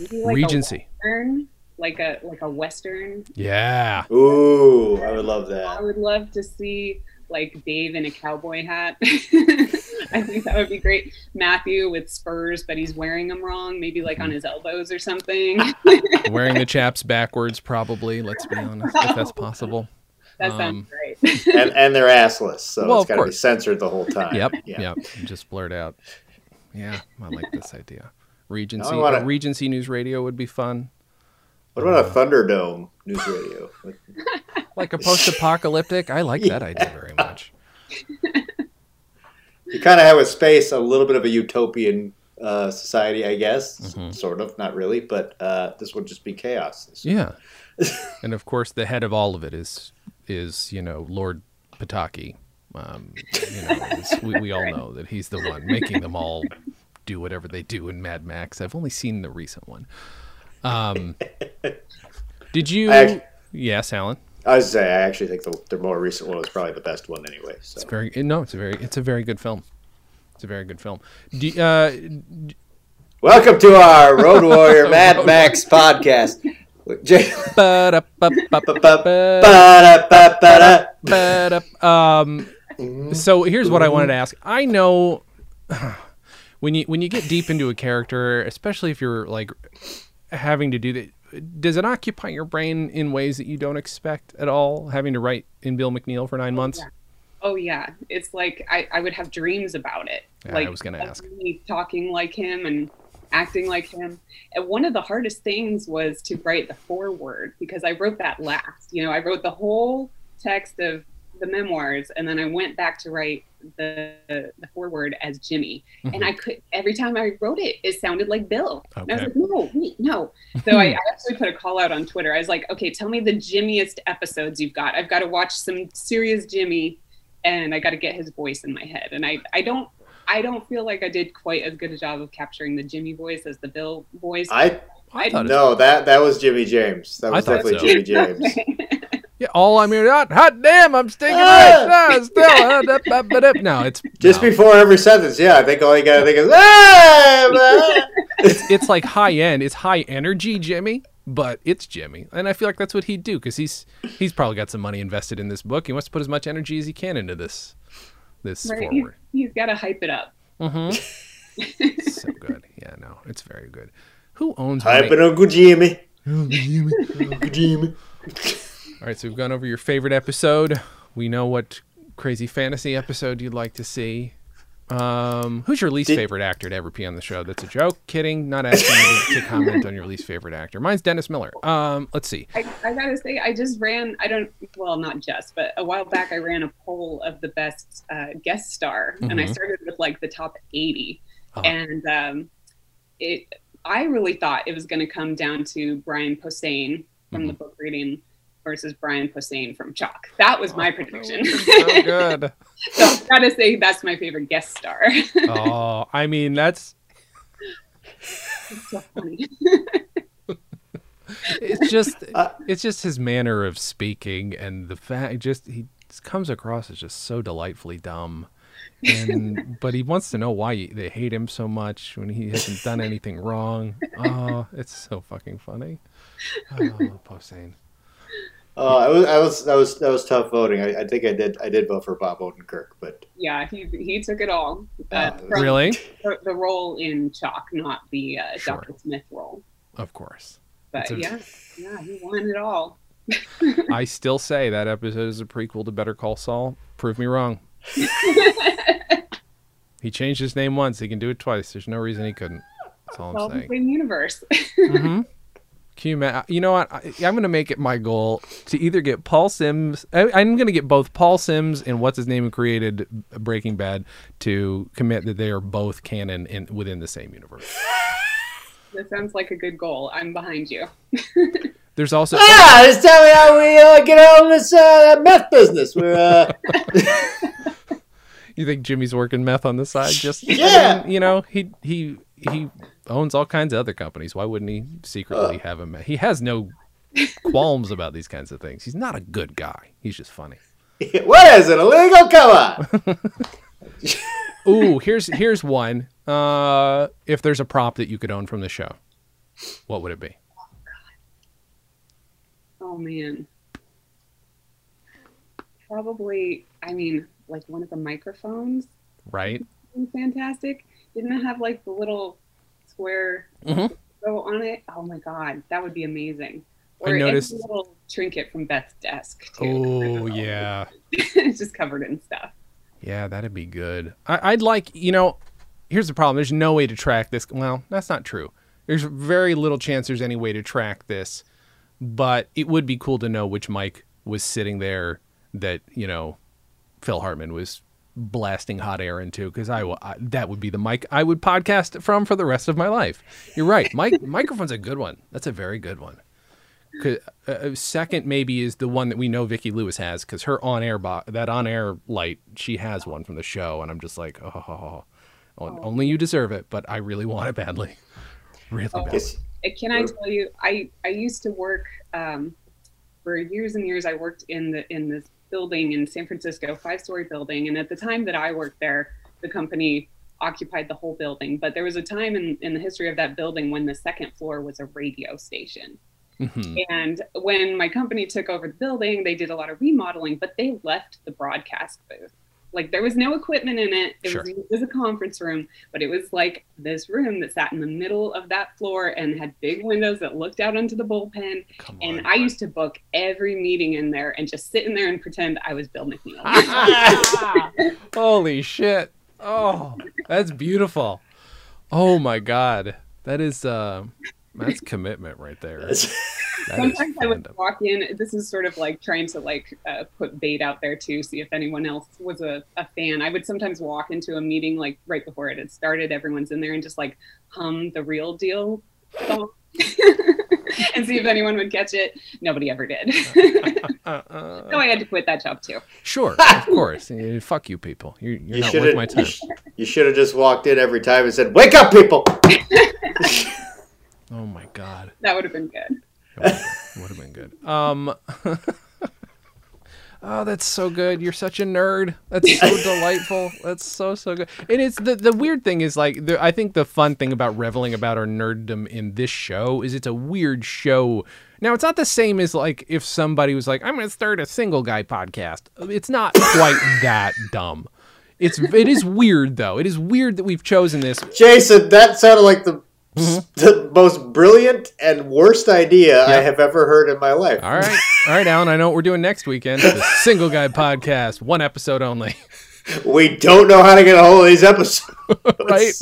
Maybe like Regency. A western, like a like a western. Yeah. Ooh, I would love that. I would love to see like Dave in a cowboy hat. I think that would be great. Matthew with spurs, but he's wearing them wrong, maybe like Mm-hmm. on his elbows or something. Wearing the chaps backwards, probably. Let's be honest, if that's possible. That Um, sounds great. And, and they're assless, so Well, it's of got to be censored the whole time. Yep. Yeah. Yep. Just blurt out. Yeah, I like this idea. Regency, wanna- Regency News Radio would be fun. What about a Thunderdome news radio? Like a post-apocalyptic. I like that idea very much. You kind of have a space a little bit of a utopian uh, society, I guess. Mm-hmm. Sort of, not really, but uh, this would just be chaos. Yeah. and of course, the head of all of it is is you know Lord Pataki. Um, you know, we, we all know that he's the one making them all do whatever they do in Mad Max. I've only seen the recent one. Um, did you? I act- yes, Allen. I was say I actually think the, the more recent one was probably the best one anyway. So It's very no. It's a very it's a very good film. It's a very good film. Do, uh, welcome to our Road Warrior Mad Max podcast. Um, so here's what I wanted to ask. I know when you when you get deep into a character, especially if you're like having to do that, does it occupy your brain in ways that you don't expect at all? Having to write in Bill McNeil for nine months. Oh yeah, it's like I, I would have dreams about it. Yeah, I was gonna ask. talking like him and acting like him. And one of the hardest things was to write the foreword because I wrote that last. You know, I wrote the whole text of the memoirs and then I went back to write the the foreword as Jimmy. And I mm-hmm. could every time I wrote it, it sounded like Bill. And I was like, no, wait, no. So I, I actually put a call out on Twitter. I was like, okay, tell me the Jimmiest episodes you've got. I've got to watch some serious Jimmy and I got to get his voice in my head. And I, I don't, I don't feel like I did quite as good a job of capturing the Jimmy voice as the Bill voice. I I thought it- no that that was Jimmy James. That was thought definitely so. Jimmy James. Yeah, all I mean, hot, hot damn, I'm stinking Ah! right. Ah, still, ah, da, ba, ba, da. no, it's Just no. before every sentence, yeah, I think all you gotta think is ah, blah." it's like high end. It's high energy, Jimmy, but it's Jimmy, and I feel like that's what he'd do because he's he's probably got some money invested in this book. He wants to put as much energy as he can into this this right? He's, forward. he's got to hype it up. Mm-hmm. So good. Yeah, no, it's very good. Who owns? Hyping money? Uncle Jimmy. Uncle Jimmy. All right, so we've gone over your favorite episode. We know what crazy fantasy episode you'd like to see. Um, who's your least Did- favorite actor to ever be on the show? That's a joke. Kidding. Not asking you to, to comment on your least favorite actor. Mine's Dennis Miller. Um, let's see. I, I gotta say, I just ran. I don't. Well, not just, but a while back, I ran a poll of the best uh, guest star, and I Mhm. started with like the top 80 Uh-huh. and um, it. I really thought it was going to come down to Brian Posehn from the book reading versus Brian Posehn from Chalk. That was my oh, prediction. so good. so I gotta say, that's my favorite guest star. Oh, I mean that's It's so funny. it's just uh, it's just his manner of speaking and the fact just he comes across as just so delightfully dumb and but he wants to know why they hate him so much when he hasn't done anything wrong oh it's so fucking funny oh Posehn. Oh, I was, I was, that was, that was tough voting. I, I think I did, I did vote for Bob Odenkirk, but yeah, he he took it all. Uh, Uh, really The, the role in Chalk, not the uh, Sure. Dr. Smith role. of course But a- yeah, yeah, he won it all. i still say that episode is a prequel to better call saul prove me wrong he changed his name once he can do it twice there's no reason he couldn't that's all i'm all the saying same universe. hmm Can you imagine? You know what? I, I'm going to make it my goal to either get Paul Simms. I, I'm going to get both Paul Simms and what's his name who created Breaking Bad to commit that they are both canon in within the same universe. that sounds like a good goal. I'm behind you. There's also ah, just tell me how we uh, get on this uh, meth business. We're uh, you think Jimmy's working meth on the side? Just Yeah. you know he he he owns all kinds of other companies. Why wouldn't he secretly have him? He has no qualms about these kinds of things. He's not a good guy. He's just funny. what is it illegal? Come on. Ooh, here's here's one. Uh, if there's a prop that you could own from the show, what would it be? Oh man. Probably, I mean, like one of the microphones. Right? Fantastic. Didn't it have like the little square Mhm. logo on it? Oh my god, that would be amazing. I Or any noticed- little trinket from Beth's desk too. Oh yeah, it's just covered in stuff. yeah, that'd be good. I, I'd like you know. Here's the problem. There's no way to track this. Well, that's not true. There's very little chance there's any way to track this, but it would be cool to know which mic was sitting there that you know Phil Hartman was blasting hot air into because I, w- I- that would be the mic I would podcast from for the rest of my life. You're right. Mic microphone's a good one. That's a very good one. uh, uh, second maybe is the one that we know Vicki Lewis has because her on air bo- that on air light she has one from the show and I'm just like oh, on- only you deserve it but I really want it badly, really badly. Uh, Can I tell you? I I used to work um, for years and years. I worked in the in this building in San Francisco, five story building, and at the time that I worked there, the company occupied the whole building. But there was a time in in the history of that building when the second floor was a radio station. Mhm. And when my company took over the building, they did a lot of remodeling, but they left the broadcast booth. Like there was no equipment in it. It, Sure. was, it was a conference room, but it was like this room that sat in the middle of that floor and had big windows that looked out onto the bullpen. Come And on. I used to book every meeting in there and just sit in there and pretend I was Bill McNeil. Holy shit. Oh, that's beautiful. Oh my god. That is uh that's commitment right there. That is Sometimes I would walk in. This is sort of like trying to like uh, put bait out there to see if anyone else was a, a fan. I would sometimes walk into a meeting like right before it had started. Everyone's in there and just like hum the real deal song and see if anyone would catch it. Nobody ever did. Uh, uh, so I had to quit that job too. sure, of course. Fuck you people. You're, you're You not should've- worth my time. You should have just walked in every time and said, "Wake up, people!" Oh my god. That would have been good. Would have been good. Um Oh, that's so good. You're such a nerd. That's so delightful. That's so so good. And it's the the weird thing is like the, I think the fun thing about reveling about our nerddom in this show is it's a weird show. Now it's not the same as like if somebody was like I'm going to start a single guy podcast. It's not quite that dumb. It's it is weird though. It is weird that we've chosen this. Jason, that sounded like the Mm-hmm. the most brilliant and worst idea I have ever heard in my life. All right. All right, Allen, I know what we're doing next weekend. The single guy podcast, one episode only. We don't know how to get a hold of these episodes. right?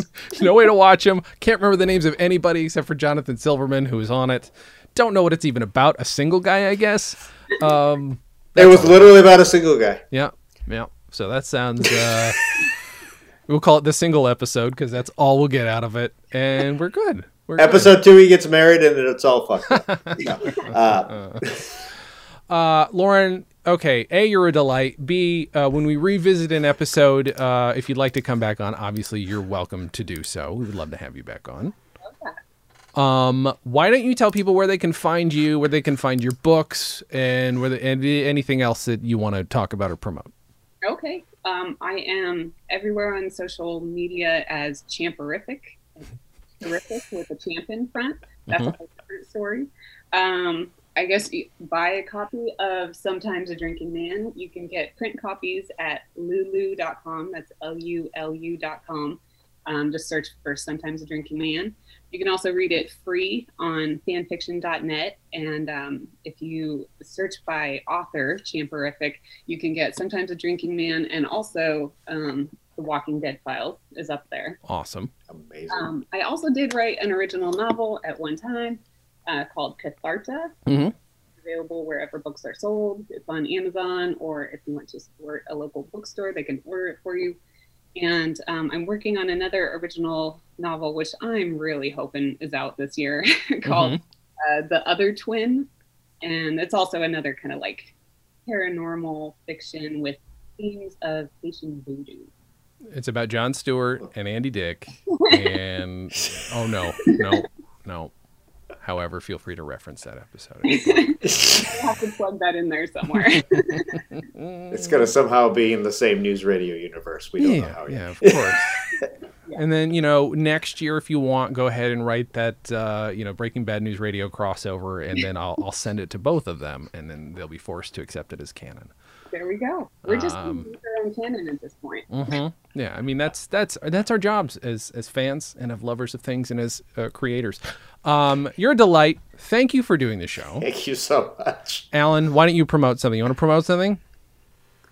No way to watch them. Can't remember the names of anybody except for Jonathan Silverman, who was on it. Don't know what it's even about. A single guy, I guess. Um, It was literally about a single guy. yeah, yeah. So that sounds. Uh, we'll call it the single episode because that's all we'll get out of it, and we're good. We're good. Episode two, he gets married, and it's all fucked up. No. Uh, Uh, Lauren, okay. A, you're a delight. B, uh, when we revisit an episode, uh, if you'd like to come back on, obviously you're welcome to do so. We would love to have you back on. Um, why don't you tell people where they can find you, where they can find your books, and where and anything else that you want to talk about or promote? Okay. Um, I am everywhere on social media as Champerific, terrific with a champ in front. That's mm-hmm. a different story. Um, I guess buy a copy of Sometimes a Drinking Man. You can get print copies at lulu.com. That's L U L U.com. Um, just search for Sometimes a Drinking Man. You can also read it free on fanfiction.net. And um, if you search by author, Champerific, you can get Sometimes a Drinking Man and also um, The Walking Dead Files is up there. Awesome. Amazing. Um, I also did write an original novel at one time uh, called Catharta. Mm-hmm. Available wherever books are sold. It's on Amazon, or if you want to support a local bookstore, they can order it for you. And um, I'm working on another original novel, which I'm really hoping is out this year, called mm-hmm. uh, The Other Twin. And it's also another kind of like paranormal fiction with themes of Haitian voodoo. It's about Jon Stewart and Andy Dick. And oh no, no, no. However, feel free to reference that episode. Have to plug that in there somewhere. it's going to somehow be in the same news radio universe. We don't yeah, know how yet. Yeah, of course. yeah. And then, you know, next year, if you want, go ahead and write that, uh, you know, Breaking Bad News Radio crossover, and then I'll, I'll send it to both of them, and then they'll be forced to accept it as canon there we go. We're just um, our own canon at this point. Mm-hmm. Yeah, I mean that's that's that's our jobs as as fans and as lovers of things and as uh, creators. Um, you're a delight. Thank you for doing the show. Thank you so much, Allen. Why don't you promote something? You want to promote something?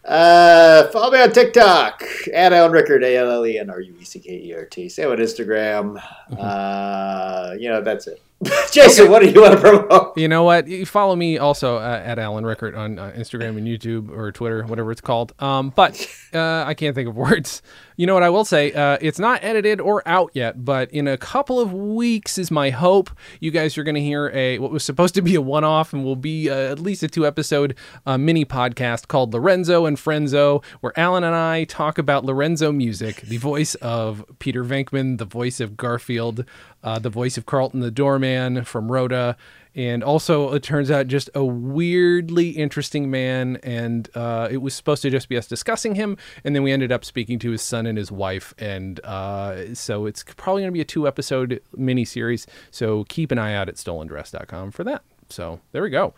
Uh, follow me on TikTok at Allen Rueckert, A L L E N R U E C K E R T. Same on Instagram. Mm-hmm. Uh, you know, that's it. Jason, okay. what do you want to promote? You know what? You follow me also uh, at Allen Rueckert on uh, Instagram and YouTube or Twitter, whatever it's called. Um, but uh, I can't think of words. You know what I will say? Uh, it's not edited or out yet, but in a couple of weeks is my hope. You guys are going to hear a what was supposed to be a one-off and will be uh, at least a two-episode uh, mini podcast called Lorenzo and Frenzo, where Allen and I talk about Lorenzo Music, the voice of Peter Venkman, the voice of Garfield, uh, the voice of Carlton the Doorman from Rhoda, and also it turns out just a weirdly interesting man. And uh, it was supposed to just be us discussing him, and then we ended up speaking to his son and his wife, and uh, so it's probably going to be a two episode mini series. So keep an eye out at stolendress.com for that. So there we go.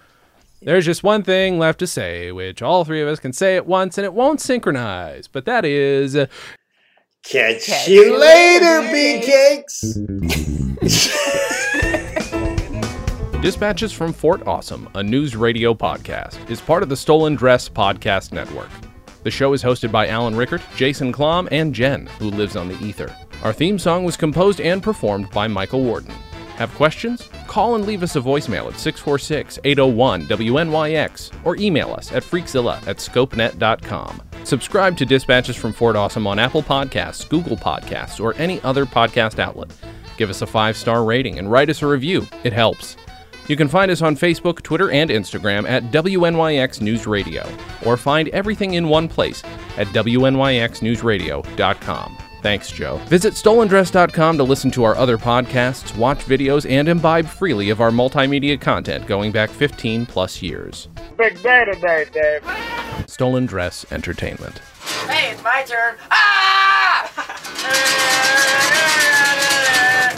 There's just one thing left to say, which all three of us can say at once, and it won't synchronize, but that is. Catch, Catch you later, big cakes. Dispatches from Fort Awesome, a news radio podcast, is part of the Stolen Dress Podcast Network. The show is hosted by Allen Rueckert, Jason Klamm, and Jen, who lives on the ether. Our theme song was composed and performed by Michael Warden. Have questions? Call and leave us a voicemail at 646 801 WNYX or email us at freakzilla at scopenet.com. Subscribe to Dispatches from Fort Awesome on Apple Podcasts, Google Podcasts, or any other podcast outlet. Give us a five star rating and write us a review. It helps. You can find us on Facebook, Twitter, and Instagram at WNYX News Radio, or find everything in one place at WNYXNewsRadio.com. Thanks, Joe. Visit stolendress.com to listen to our other podcasts, watch videos, and imbibe freely of our multimedia content going back 15 plus years. Big day today, Dave. Stolen Dress Entertainment. Hey, it's my turn. Ah!